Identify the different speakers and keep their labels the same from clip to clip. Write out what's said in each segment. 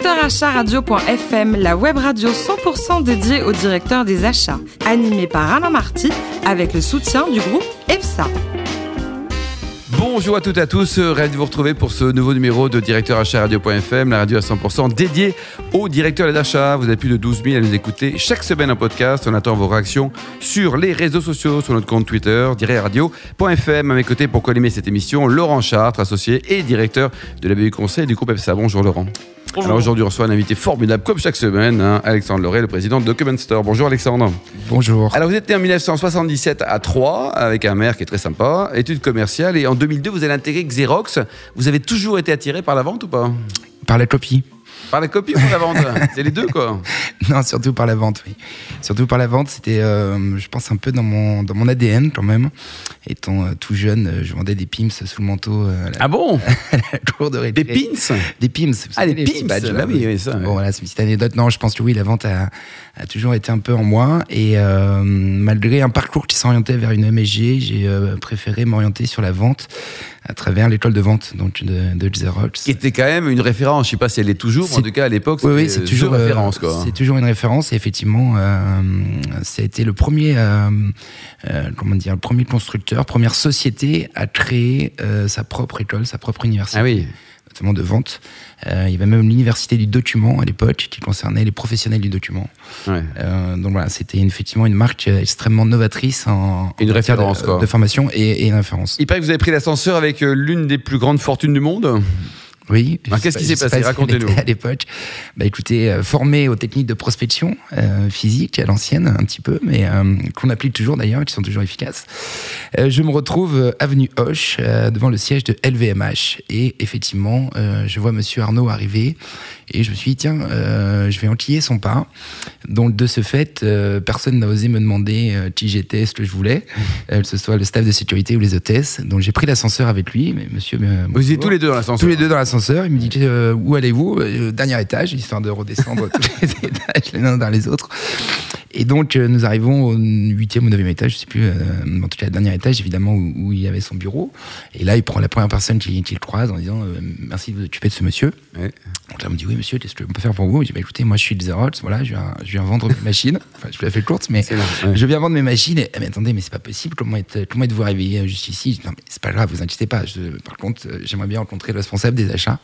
Speaker 1: Directeur Achat Radio.fm, la web radio 100% dédiée aux directeurs des achats, animée par Alain Marty avec le soutien du groupe EPSA.
Speaker 2: Bonjour à toutes et à tous, ravi de vous retrouver pour ce nouveau numéro de Directeur Achat Radio.fm, la radio à 100% dédiée aux directeurs d'achat. Vous avez plus de 12 000 à nous écouter chaque semaine en podcast. On attend vos réactions sur les réseaux sociaux, sur notre compte Twitter, Radio.fm. À mes côtés pour collimer cette émission, Laurent Chartres, associé et directeur de la BU Conseil du groupe EPSA. Bonjour Laurent. Alors aujourd'hui, on reçoit un invité formidable, comme chaque semaine, hein, Alexandre Loré, le président de Document Store. Bonjour Alexandre.
Speaker 3: Bonjour.
Speaker 2: Alors vous êtes né en 1977 à Troyes, avec un maire qui est très sympa, études commerciales, et en 2002, vous allez intégrer Xerox. Vous avez toujours été attiré par la vente ou pas?
Speaker 3: Par la copie.
Speaker 2: Par la copie ou la vente? C'est les deux, quoi.
Speaker 3: Non, surtout par la vente, oui. Surtout par la vente, c'était, euh, je pense, un peu dans mon, dans mon ADN quand même. Étant euh, tout jeune, euh, je vendais des pims sous le manteau. à la-
Speaker 2: Ah bon?
Speaker 3: à la cour de récré.
Speaker 2: Des pins
Speaker 3: Des pims.
Speaker 2: Ah,
Speaker 3: savez,
Speaker 2: des pims
Speaker 3: badges,
Speaker 2: Bah
Speaker 3: là,
Speaker 2: oui, oui, ça.
Speaker 3: Bon, voilà, c'est une petite anecdote. Non, je pense que oui, la vente a, a toujours été un peu en moi. Et malgré un parcours qui s'orientait vers une MSG, j'ai préféré m'orienter sur la vente à travers l'école de vente donc de, de Xerox.
Speaker 2: Qui était quand même une référence. Je sais pas si elle est toujours, en tout cas à l'époque,
Speaker 3: Oui, c'est toujours
Speaker 2: une
Speaker 3: euh,
Speaker 2: référence.
Speaker 3: C'est toujours une référence. Et effectivement, euh, ça a été le premier, euh, euh, comment dire, le premier constructeur, première société à créer sa propre école, sa propre université,
Speaker 2: Ah oui.
Speaker 3: Notamment de vente. Euh, il y avait même l'université du document à l'époque qui concernait les professionnels du document.
Speaker 2: Ouais.
Speaker 3: Euh, donc voilà, c'était effectivement une marque extrêmement novatrice en,
Speaker 2: Une
Speaker 3: en
Speaker 2: référence,
Speaker 3: de,
Speaker 2: quoi.
Speaker 3: de formation et, et une référence.
Speaker 2: Il paraît que vous avez pris l'ascenseur avec euh, l'une des plus grandes fortunes du monde.
Speaker 3: Oui. Je
Speaker 2: qu'est-ce qui s'est passé? Racontez-nous.
Speaker 3: À l'époque, bah écoutez, euh, formé aux techniques de prospection euh, physique à l'ancienne un petit peu, mais euh, qu'on applique toujours d'ailleurs, qui sont toujours efficaces. Euh, je me retrouve avenue Hoche devant le siège de LVMH et effectivement, je vois Monsieur Arnaud arriver et je me suis dit tiens, euh, je vais enquiller son pas. Donc de ce fait, euh, personne n'a osé me demander euh, qui j'étais, ce que je voulais, que ce soit le staff de sécurité ou les hôtesses. Donc j'ai pris l'ascenseur avec lui, mais Monsieur.
Speaker 2: Vous étiez tous les deux dans l'ascenseur.
Speaker 3: Tous les deux dans l'ascenseur. Il me dit où allez-vous? Dernier étage, histoire de redescendre tous les étages les uns dans les autres. Et donc euh, nous arrivons au huitième ou neuvième étage, je sais plus, euh, en tout cas le dernier étage évidemment où, où il y avait son bureau. Et là il prend la première personne qui, qui le croise en disant euh, merci de vous occuper de ce monsieur.
Speaker 2: Ouais.
Speaker 3: Donc là il me dit oui monsieur, qu'est-ce que on peut faire pour vous? Je dis bah, écoutez moi je suis de Xerox, voilà je viens, je viens vendre mes machines. Enfin je vous la fais courte mais
Speaker 2: ouais.
Speaker 3: je viens vendre mes machines. Et, mais attendez, mais c'est pas possible. Comment êtes, comment êtes-vous arrivé juste ici? Je dis, Non, mais c'est pas grave, vous inquiétez pas. Je- par contre, j'aimerais bien rencontrer le responsable des achats.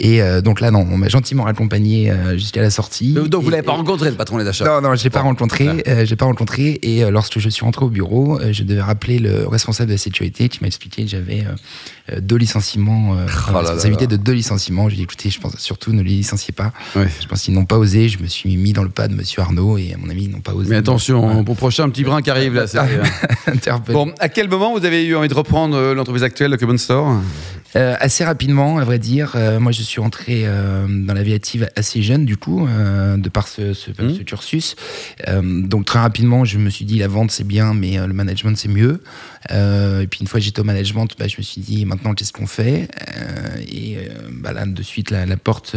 Speaker 3: Et euh, donc là, non, on m'a gentiment accompagné jusqu'à la sortie.
Speaker 2: Donc, donc vous
Speaker 3: Et-
Speaker 2: l'avez pas rencontré, le patron des achats?
Speaker 3: Non, non, je pas rencontré. euh, j'ai pas rencontré. Et euh, lorsque je suis rentré au bureau, euh, je devais rappeler le responsable de la sécurité qui m'a expliqué que j'avais euh, deux licenciements,
Speaker 2: Oh
Speaker 3: la responsabilité de deux licenciements. Je lui ai dit, écoutez, je pense surtout ne les licenciez pas. Je pense qu'ils n'ont pas osé. Je me suis mis dans le pas de Monsieur Arnaud et à mon avis, ils n'ont pas osé.
Speaker 2: Mais attention,
Speaker 3: Ouais.
Speaker 2: pour prochain, un petit brin qui arrive là. bon, à quel moment vous avez eu envie de reprendre l'entreprise actuelle, le Common Store?
Speaker 3: Euh, assez rapidement, à vrai dire. Euh, moi, je suis rentré euh, dans la vie active assez jeune, du coup, euh, de par ce, ce,
Speaker 2: Mhm.
Speaker 3: ce cursus. Euh, donc, très rapidement, je me suis dit, la vente, c'est bien, mais euh, le management, c'est mieux. Euh, et puis, une fois que j'étais au management, bah, je me suis dit, maintenant, qu'est-ce qu'on fait? Euh, Et bah, là, de suite, la, la porte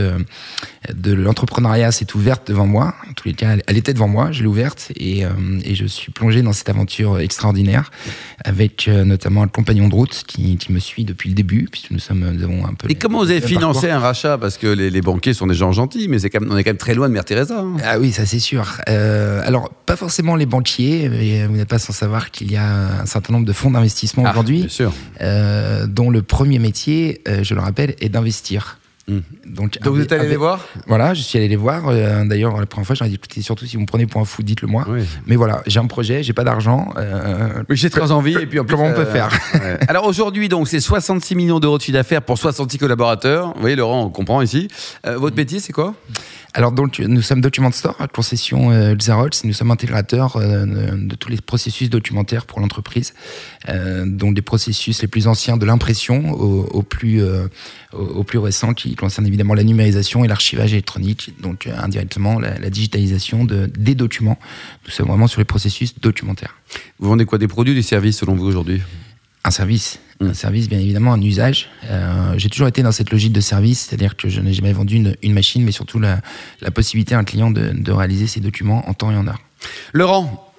Speaker 3: de l'entrepreneuriat s'est ouverte devant moi. En tous les cas, elle, elle était devant moi, je l'ai ouverte, et, euh, et je suis plongé dans cette aventure extraordinaire, avec euh, notamment un compagnon de route qui, qui me suit depuis le début, nous, sommes, nous avons un peu...
Speaker 2: Et
Speaker 3: les-
Speaker 2: comment vous avez financé
Speaker 3: parcours.
Speaker 2: un rachat? Parce que les, les banquiers sont des gens gentils, mais c'est quand même, on est quand même très loin de Mère Teresa. hein.
Speaker 3: Ah oui, ça c'est sûr. Euh, alors, pas forcément les banquiers, mais vous n'êtes pas sans savoir qu'il y a un certain nombre de fonds d'investissement
Speaker 2: Ah,
Speaker 3: aujourd'hui, euh, dont le premier métier, euh, je le rappelle, est d'investir.
Speaker 2: Mhm.
Speaker 3: Donc,
Speaker 2: Donc vous êtes allé les voir
Speaker 3: Voilà, je suis allé les voir. Euh, D'ailleurs, la première fois, j'aurais dit écoutez, surtout si vous me prenez pour un fou, dites-le moi.
Speaker 2: Oui.
Speaker 3: Mais voilà, j'ai un projet, j'ai pas d'argent. euh,
Speaker 2: Oui, j'ai très envie. Et puis en plus,
Speaker 3: Comment on peut faire?
Speaker 2: Ouais. Alors aujourd'hui, donc, c'est 66 millions d'euros de chiffre d'affaires pour 66 collaborateurs. Vous voyez, Laurent, on comprend ici. Euh, votre métier, c'est quoi?
Speaker 3: Alors donc nous sommes Document Store, à concession euh, Xerox, nous sommes intégrateurs euh, de, tous les processus documentaires pour l'entreprise, euh, donc des processus les plus anciens de l'impression au, au plus euh, au, plus récent qui concerne évidemment la numérisation et l'archivage électronique, donc euh, indirectement la, la digitalisation de, des documents. Nous sommes vraiment sur les processus documentaires.
Speaker 2: Vous vendez quoi? Des produits des services selon vous aujourd'hui?
Speaker 3: Un service. Un service bien évidemment, un usage. Euh, J'ai toujours été dans cette logique de service, c'est-à-dire que je n'ai jamais vendu une, une machine, mais surtout la, la possibilité à un client de, de réaliser ses documents en temps et en heure.
Speaker 2: Laurent,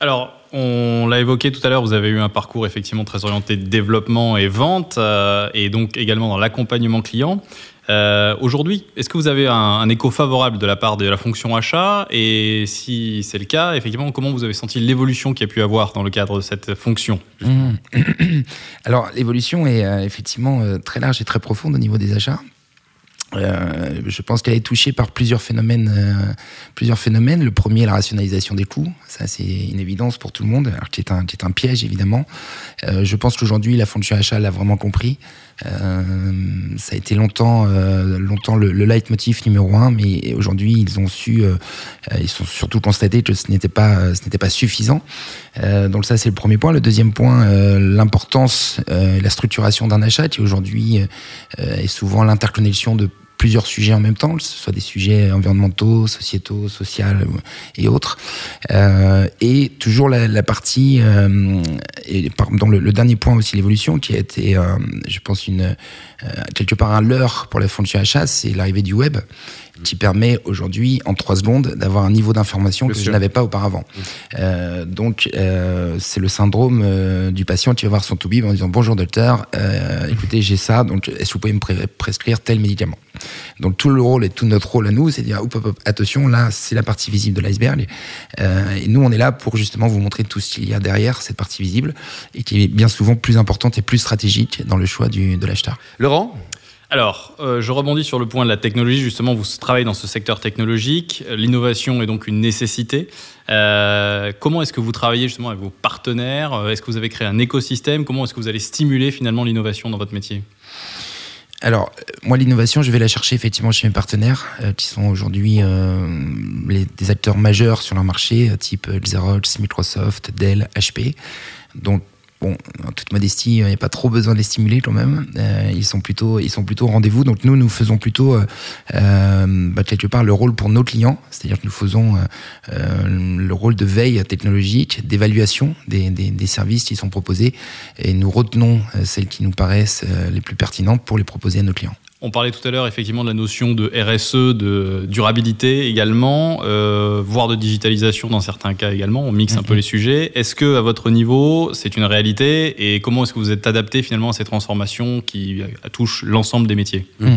Speaker 4: Alors, on l'a évoqué tout à l'heure, vous avez eu un parcours effectivement très orienté développement et vente, euh, et donc également dans l'accompagnement client. Euh, Aujourd'hui, est-ce que vous avez un, écho favorable de la part de la fonction achat Et si c'est le cas, effectivement, comment vous avez senti l'évolution qu'il y a pu avoir dans le cadre de cette fonction
Speaker 3: mmh. Alors, l'évolution est euh, effectivement euh, très large et très profonde au niveau des achats. Je pense qu'elle est touchée par plusieurs phénomènes, plusieurs phénomènes. Le premier, la rationalisation des coûts. Ça, c'est une évidence pour tout le monde, qui est un, piège évidemment. Je pense qu'aujourd'hui, la fonction achat l'a vraiment compris. Euh, ça a été longtemps, euh, longtemps le, le leitmotiv numéro un, mais aujourd'hui, ils ont su, euh, ils sont surtout constaté que ce n'était pas, ce n'était pas suffisant. donc ça, c'est le premier point. Le deuxième point, l'importance, la structuration d'un achat, qui aujourd'hui est souvent l'interconnexion de plusieurs sujets en même temps, que ce soit des sujets environnementaux, sociétaux, sociaux et autres. Euh, et toujours la, partie, euh, et dans le, dernier point aussi, l'évolution, qui a été, euh, je pense, une, quelque part un leurre pour la fonction achat, c'est l'arrivée du web qui permet aujourd'hui, en trois secondes, d'avoir un niveau d'information que sûr. je n'avais pas auparavant. Mmh. Euh, donc, euh, c'est le syndrome euh, du patient qui va voir son toubib en disant Bonjour docteur, écoutez, j'ai ça, donc est-ce que vous pouvez me pré prescrire tel médicament? Donc, tout le rôle et tout notre rôle à nous, c'est de dire attention, là, c'est la partie visible de l'iceberg. Et nous, on est là pour justement vous montrer tout ce qu'il y a derrière cette partie visible et qui est bien souvent plus importante et plus stratégique dans le choix du, de l'acheteur.
Speaker 2: Laurent?
Speaker 4: Alors, euh, je rebondis sur le point de la technologie. Justement, vous travaillez dans ce secteur technologique. L'innovation est donc une nécessité. Euh, comment est-ce que vous travaillez justement avec vos partenaires? Est-ce que vous avez créé un écosystème? Comment est-ce que vous allez stimuler finalement l'innovation dans votre métier?
Speaker 3: Alors, moi, l'innovation, je vais la chercher effectivement chez mes partenaires, euh, qui sont aujourd'hui euh, des acteurs majeurs sur leur marché, type Xerox, Microsoft, Dell, HP. Donc, bon, en toute modestie, il n'y a pas trop besoin de les stimuler quand même. Euh, ils sont plutôt, ils sont plutôt au rendez-vous. Donc nous, nous faisons plutôt euh, bah, quelque part le rôle pour nos clients, c'est-à-dire que nous faisons euh, le rôle de veille technologique, d'évaluation des, services qui sont proposés, et nous retenons celles qui nous paraissent les plus pertinentes pour les proposer à nos clients.
Speaker 4: On parlait tout à l'heure effectivement de la notion de RSE, de durabilité également, euh, voire de digitalisation dans certains cas également. On mixe mm -hmm. un peu les sujets. Est-ce que à votre niveau, c'est une réalité et comment est-ce que vous êtes adapté finalement à ces transformations qui touchent l'ensemble des métiers?
Speaker 3: Mm.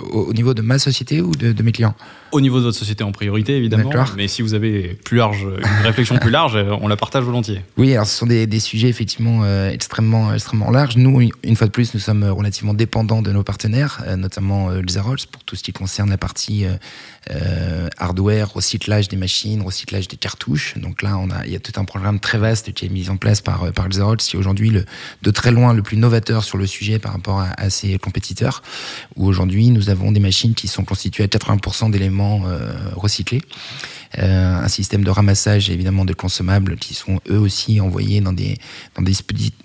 Speaker 3: Au niveau de ma société ou de, de mes clients
Speaker 4: Au niveau de votre société en priorité, évidemment. Mais si vous avez plus large, une réflexion plus large, on la partage volontiers.
Speaker 3: Oui, alors ce sont des, des sujets effectivement euh, extrêmement, extrêmement larges. Nous, une fois de plus, nous sommes relativement dépendants de nos partenaires, euh, notamment euh, Xerox, pour tout ce qui concerne la partie euh, hardware, recyclage des machines, recyclage des cartouches. Donc là, on a, il y a tout un programme très vaste qui est mis en place par, par Xerox, qui est aujourd'hui de très loin le plus novateur sur le sujet par rapport à, à ses compétiteurs, où aujourd'hui, nous avons des machines qui sont constituées à 80% d'éléments euh, recyclés. Euh, un système de ramassage évidemment de consommables qui sont eux aussi envoyés dans des, dans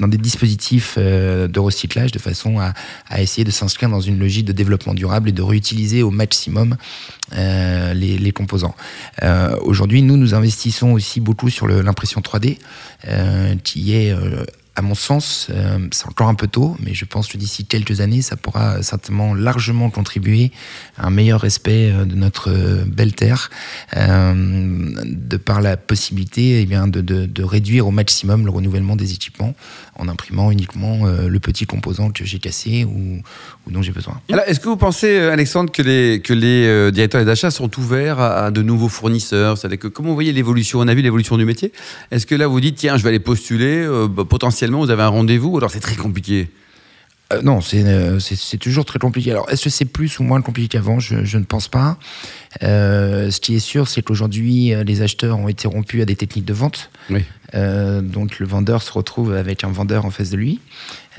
Speaker 3: des, dispositifs euh, de recyclage de façon à, à essayer de s'inscrire dans une logique de développement durable et de réutiliser au maximum les, les, composants. Aujourd'hui, nous, nous investissons aussi beaucoup sur l'impression 3D, euh, qui est à mon sens, euh, c'est encore un peu tôt, mais je pense que d'ici quelques années, ça pourra certainement largement contribuer à un meilleur respect de notre belle terre, euh, de par la possibilité eh bien, de, de, réduire au maximum le renouvellement des équipements en imprimant uniquement euh, le petit composant que j'ai cassé ou, ou dont j'ai besoin.
Speaker 2: Est-ce que vous pensez, Alexandre, que les, que les euh, directeurs d'achat sont ouverts à, de nouveaux fournisseurs? C'est-à-dire que comment vous voyez l'évolution? On a vu l'évolution du métier. Est-ce que là, vous dites, tiens, je vais aller postuler, euh, bah, potentiellement, vous avez un rendez-vous, alors c'est très compliqué
Speaker 3: euh, non, c'est toujours très compliqué. Alors, est-ce que c'est plus ou moins compliqué qu'avant? Je, je, ne pense pas. Euh, ce qui est sûr, c'est qu'aujourd'hui, les acheteurs ont été rompus à des techniques de vente.
Speaker 2: Oui.
Speaker 3: Euh, donc, le vendeur se retrouve avec un vendeur en face de lui.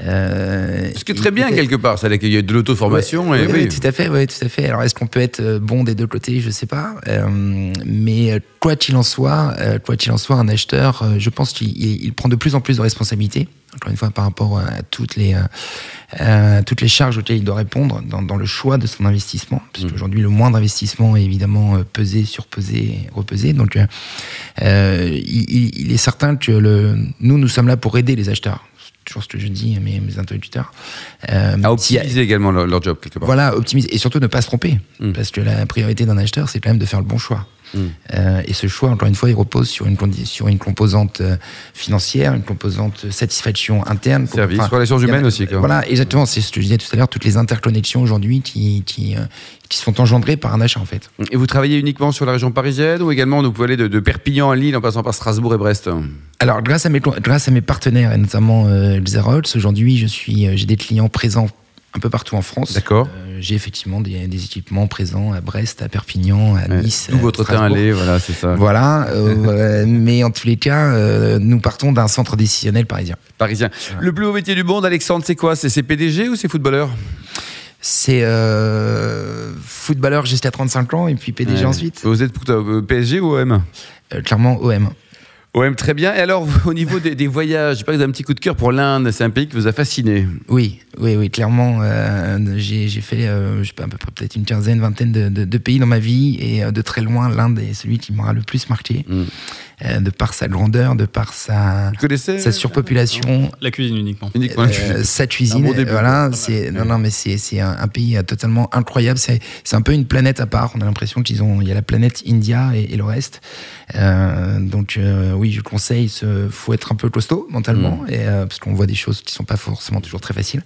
Speaker 2: Euh, Ce qui est très bien quelque part, c'est qu'il y a de l'auto-formation.
Speaker 3: Ouais,
Speaker 2: oui,
Speaker 3: oui, tout à fait, oui, tout à fait. Alors, est-ce qu'on peut être bon des deux côtés? Je sais pas. Euh, mais quoi qu'il en soit, quoi qu'il en soit, un acheteur, je pense qu'il prend de plus en plus de responsabilités encore une fois par rapport à toutes les euh, toutes les charges auxquelles il doit répondre dans, dans le choix de son investissement parce mmh. qu'aujourd'hui le moindre investissement est évidemment pesé surpesé repesé donc euh, il, il, est certain que le, nous nous sommes là pour aider les acheteurs toujours ce que je dis à mes, mes interlocuteurs.
Speaker 2: Euh, à optimiser également leur, leur, job quelque part.
Speaker 3: Voilà, optimiser et surtout ne pas se tromper, mmh. parce que la priorité d'un acheteur, c'est quand même de faire le bon choix. Mm. Euh, et ce choix, encore une fois, il repose sur une, sur une composante euh, financière, une composante satisfaction interne.
Speaker 2: Service, relations humaines aussi.
Speaker 3: Voilà, exactement. C'est ce que je disais tout à l'heure, toutes les interconnexions aujourd'hui qui, qui, euh, qui sont engendrées par un achat en fait.
Speaker 2: Et vous travaillez uniquement sur la région parisienne ou également vous pouvez aller de, Perpignan à Lille en passant par Strasbourg et Brest?
Speaker 3: Alors grâce à mes, grâce à mes partenaires et notamment euh, aujourd'hui je suis j'ai des clients présents un peu partout en France.
Speaker 2: D'accord.
Speaker 3: Euh, j'ai effectivement des, équipements présents à Brest, à Perpignan, à Nice.
Speaker 2: Tout votre terrain aller, voilà, c'est ça.
Speaker 3: Voilà, euh, mais en tous les cas, euh, nous partons d'un centre décisionnel parisien.
Speaker 2: Parisien. Le plus haut métier du monde, Alexandre, c'est quoi? C'est PDG ou c'est footballeur?
Speaker 3: C'est footballeur jusqu'à 35 ans et puis PDG ensuite.
Speaker 2: Vous êtes PSG ou OM
Speaker 3: Clairement OM.
Speaker 2: OM, très bien. Et alors, au niveau des, voyages, je sais pas que vous avez un petit coup de cœur pour l'Inde. C'est un pays qui vous a fasciné.
Speaker 3: Oui, oui, oui, clairement. Euh, j'ai fait, euh, je sais pas, à peu près peut-être une quinzaine, vingtaine de, pays dans ma vie. Et euh, de très loin, l'Inde est celui qui m'aura le plus marqué. Mm. Euh, de par sa grandeur, de par sa, sa surpopulation.
Speaker 4: La cuisine uniquement.
Speaker 3: uniquement euh, sa cuisine, voilà. C'est non, non, mais c'est un, pays totalement incroyable. C'est un peu une planète à part. On a l'impression qu'ils ont, il y a la planète India et, le reste. Euh, donc oui, je conseille. Il faut être un peu costaud mentalement, mm. et, parce qu'on voit des choses qui sont pas forcément toujours très faciles.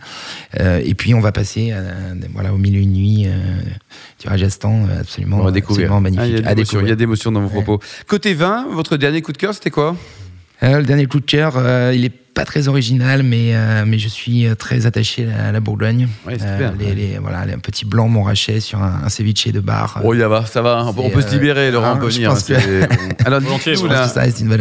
Speaker 3: et puis on va passer, voilà, au milieu de nuit du Rajasthan, absolument, absolument magnifique.
Speaker 2: Ah, il y a des émotions dans vos propos. Côté vin, votre dernier coup de cœur, c'était quoi?
Speaker 3: Euh, Le dernier coup de cœur, euh, il est pas très original, mais, euh, mais je suis euh, très attaché à la Bourgogne.
Speaker 2: Euh,
Speaker 3: les, les, voilà, les petits blancs Montrachet sur un, un ceviche de bar.
Speaker 2: Oh, ça va, ça va. On peut se libérer, Laurent, on peut venir. Alors,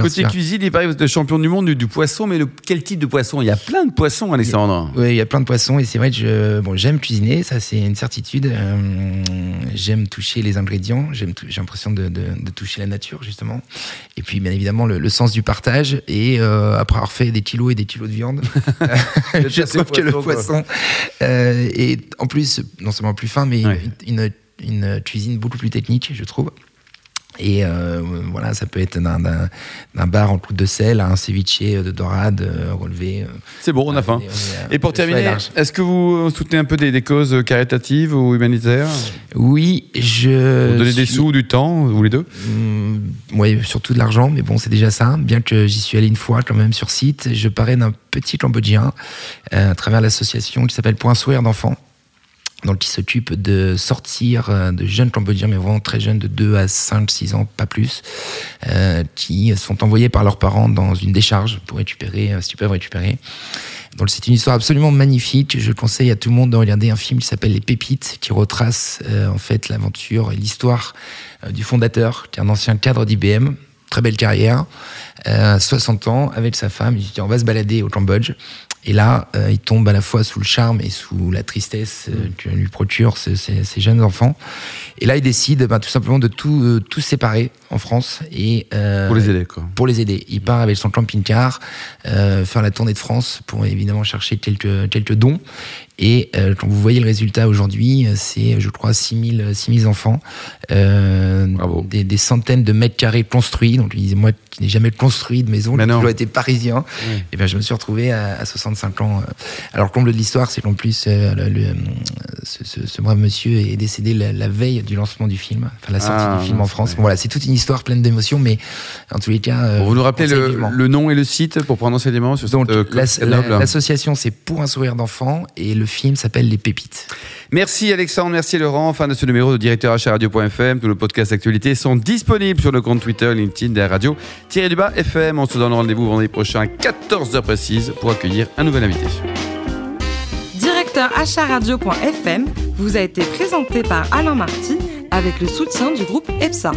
Speaker 2: côté cuisine, il paraît que vous êtes champion du monde du, poisson, mais le, quel type de poisson? Il y a plein de poissons, Alexandre.
Speaker 3: Oui, il y a plein de poissons, et c'est vrai que je, bon, j'aime cuisiner, ça c'est une certitude. j'aime toucher les ingrédients, j'ai l'impression de, de, de, toucher la nature, justement. Et puis, bien évidemment, le, le sens du partage. Et après avoir fait des kilos et des kilos de viande. je trouve que le poisson euh, est en plus non seulement plus fin, mais une, une, cuisine beaucoup plus technique, je trouve. Et euh, voilà, ça peut être d'un bar en clou de sel à un ceviche de dorade euh, relevé.
Speaker 2: C'est bon, on a faim. Et pour terminer, est-ce que vous soutenez un peu des, causes caritatives ou humanitaires?
Speaker 3: Oui, je.
Speaker 2: Vous donnez des sous, du temps, vous les deux?
Speaker 3: Mmh, Oui, surtout de l'argent, mais bon, c'est déjà ça. Bien que j'y suis allé une fois quand même sur site, je parais d'un petit Cambodgien à travers l'association qui s'appelle Point Sourire d'enfants donc qui s'occupe de sortir euh, de jeunes Cambodgiens, mais vraiment très jeunes, de 2 à 5, 6 ans, pas plus, euh, qui sont envoyés par leurs parents dans une décharge pour récupérer, euh, si tu peux récupérer. Donc c'est une histoire absolument magnifique. Je conseille à tout le monde de regarder un film qui s'appelle Les Pépites, qui retrace en fait l'aventure et l'histoire du fondateur, qui est un ancien cadre d'IBM, très belle carrière, 60 ans, avec sa femme. Il dit on va se balader au Cambodge. Et là, euh, il tombe à la fois sous le charme et sous la tristesse euh, que lui procurent ces, jeunes enfants. Et là, il décide bah, tout simplement de tout, euh, tout séparer en France et
Speaker 2: pour les aider. Quoi.
Speaker 3: Pour les aider. Il part avec son camping-car faire la tournée de France pour évidemment chercher quelques quelques dons. Et euh, quand vous voyez le résultat aujourd'hui, c'est, je crois, 6000, 6000 enfants, euh, des, des, centaines de mètres carrés construits. Donc, moi qui n'ai jamais construit de maison, j'ai toujours été parisien, et ben, je me suis retrouvé à, à 65 ans. Alors, le comble de l'histoire, c'est qu'en plus, euh, le, ce, ce, ce, brave monsieur est décédé la, veille du lancement du film, enfin la sortie du ah, film en France. Bon, voilà, c'est toute une histoire pleine d'émotions, mais en tous les cas.
Speaker 2: Euh, vous nous rappelez le, le, nom et le site pour prendre enseignement sur
Speaker 3: Donc, l'association, c'est Pour un sourire d'enfant, et le film s'appelle Les Pépites.
Speaker 2: Merci Alexandre, merci Laurent. Fin de ce numéro de directeur Radio.fm. Tous nos podcasts d'actualité sont disponibles sur le compte Twitter, LinkedIn, des Radio, tiré du bas FM. On se donne rendez-vous vendredi prochain à 14h précise pour accueillir un nouvel invité.
Speaker 1: Directeur Radio.fm vous a été présenté par Alain Marty avec le soutien du groupe EPSA.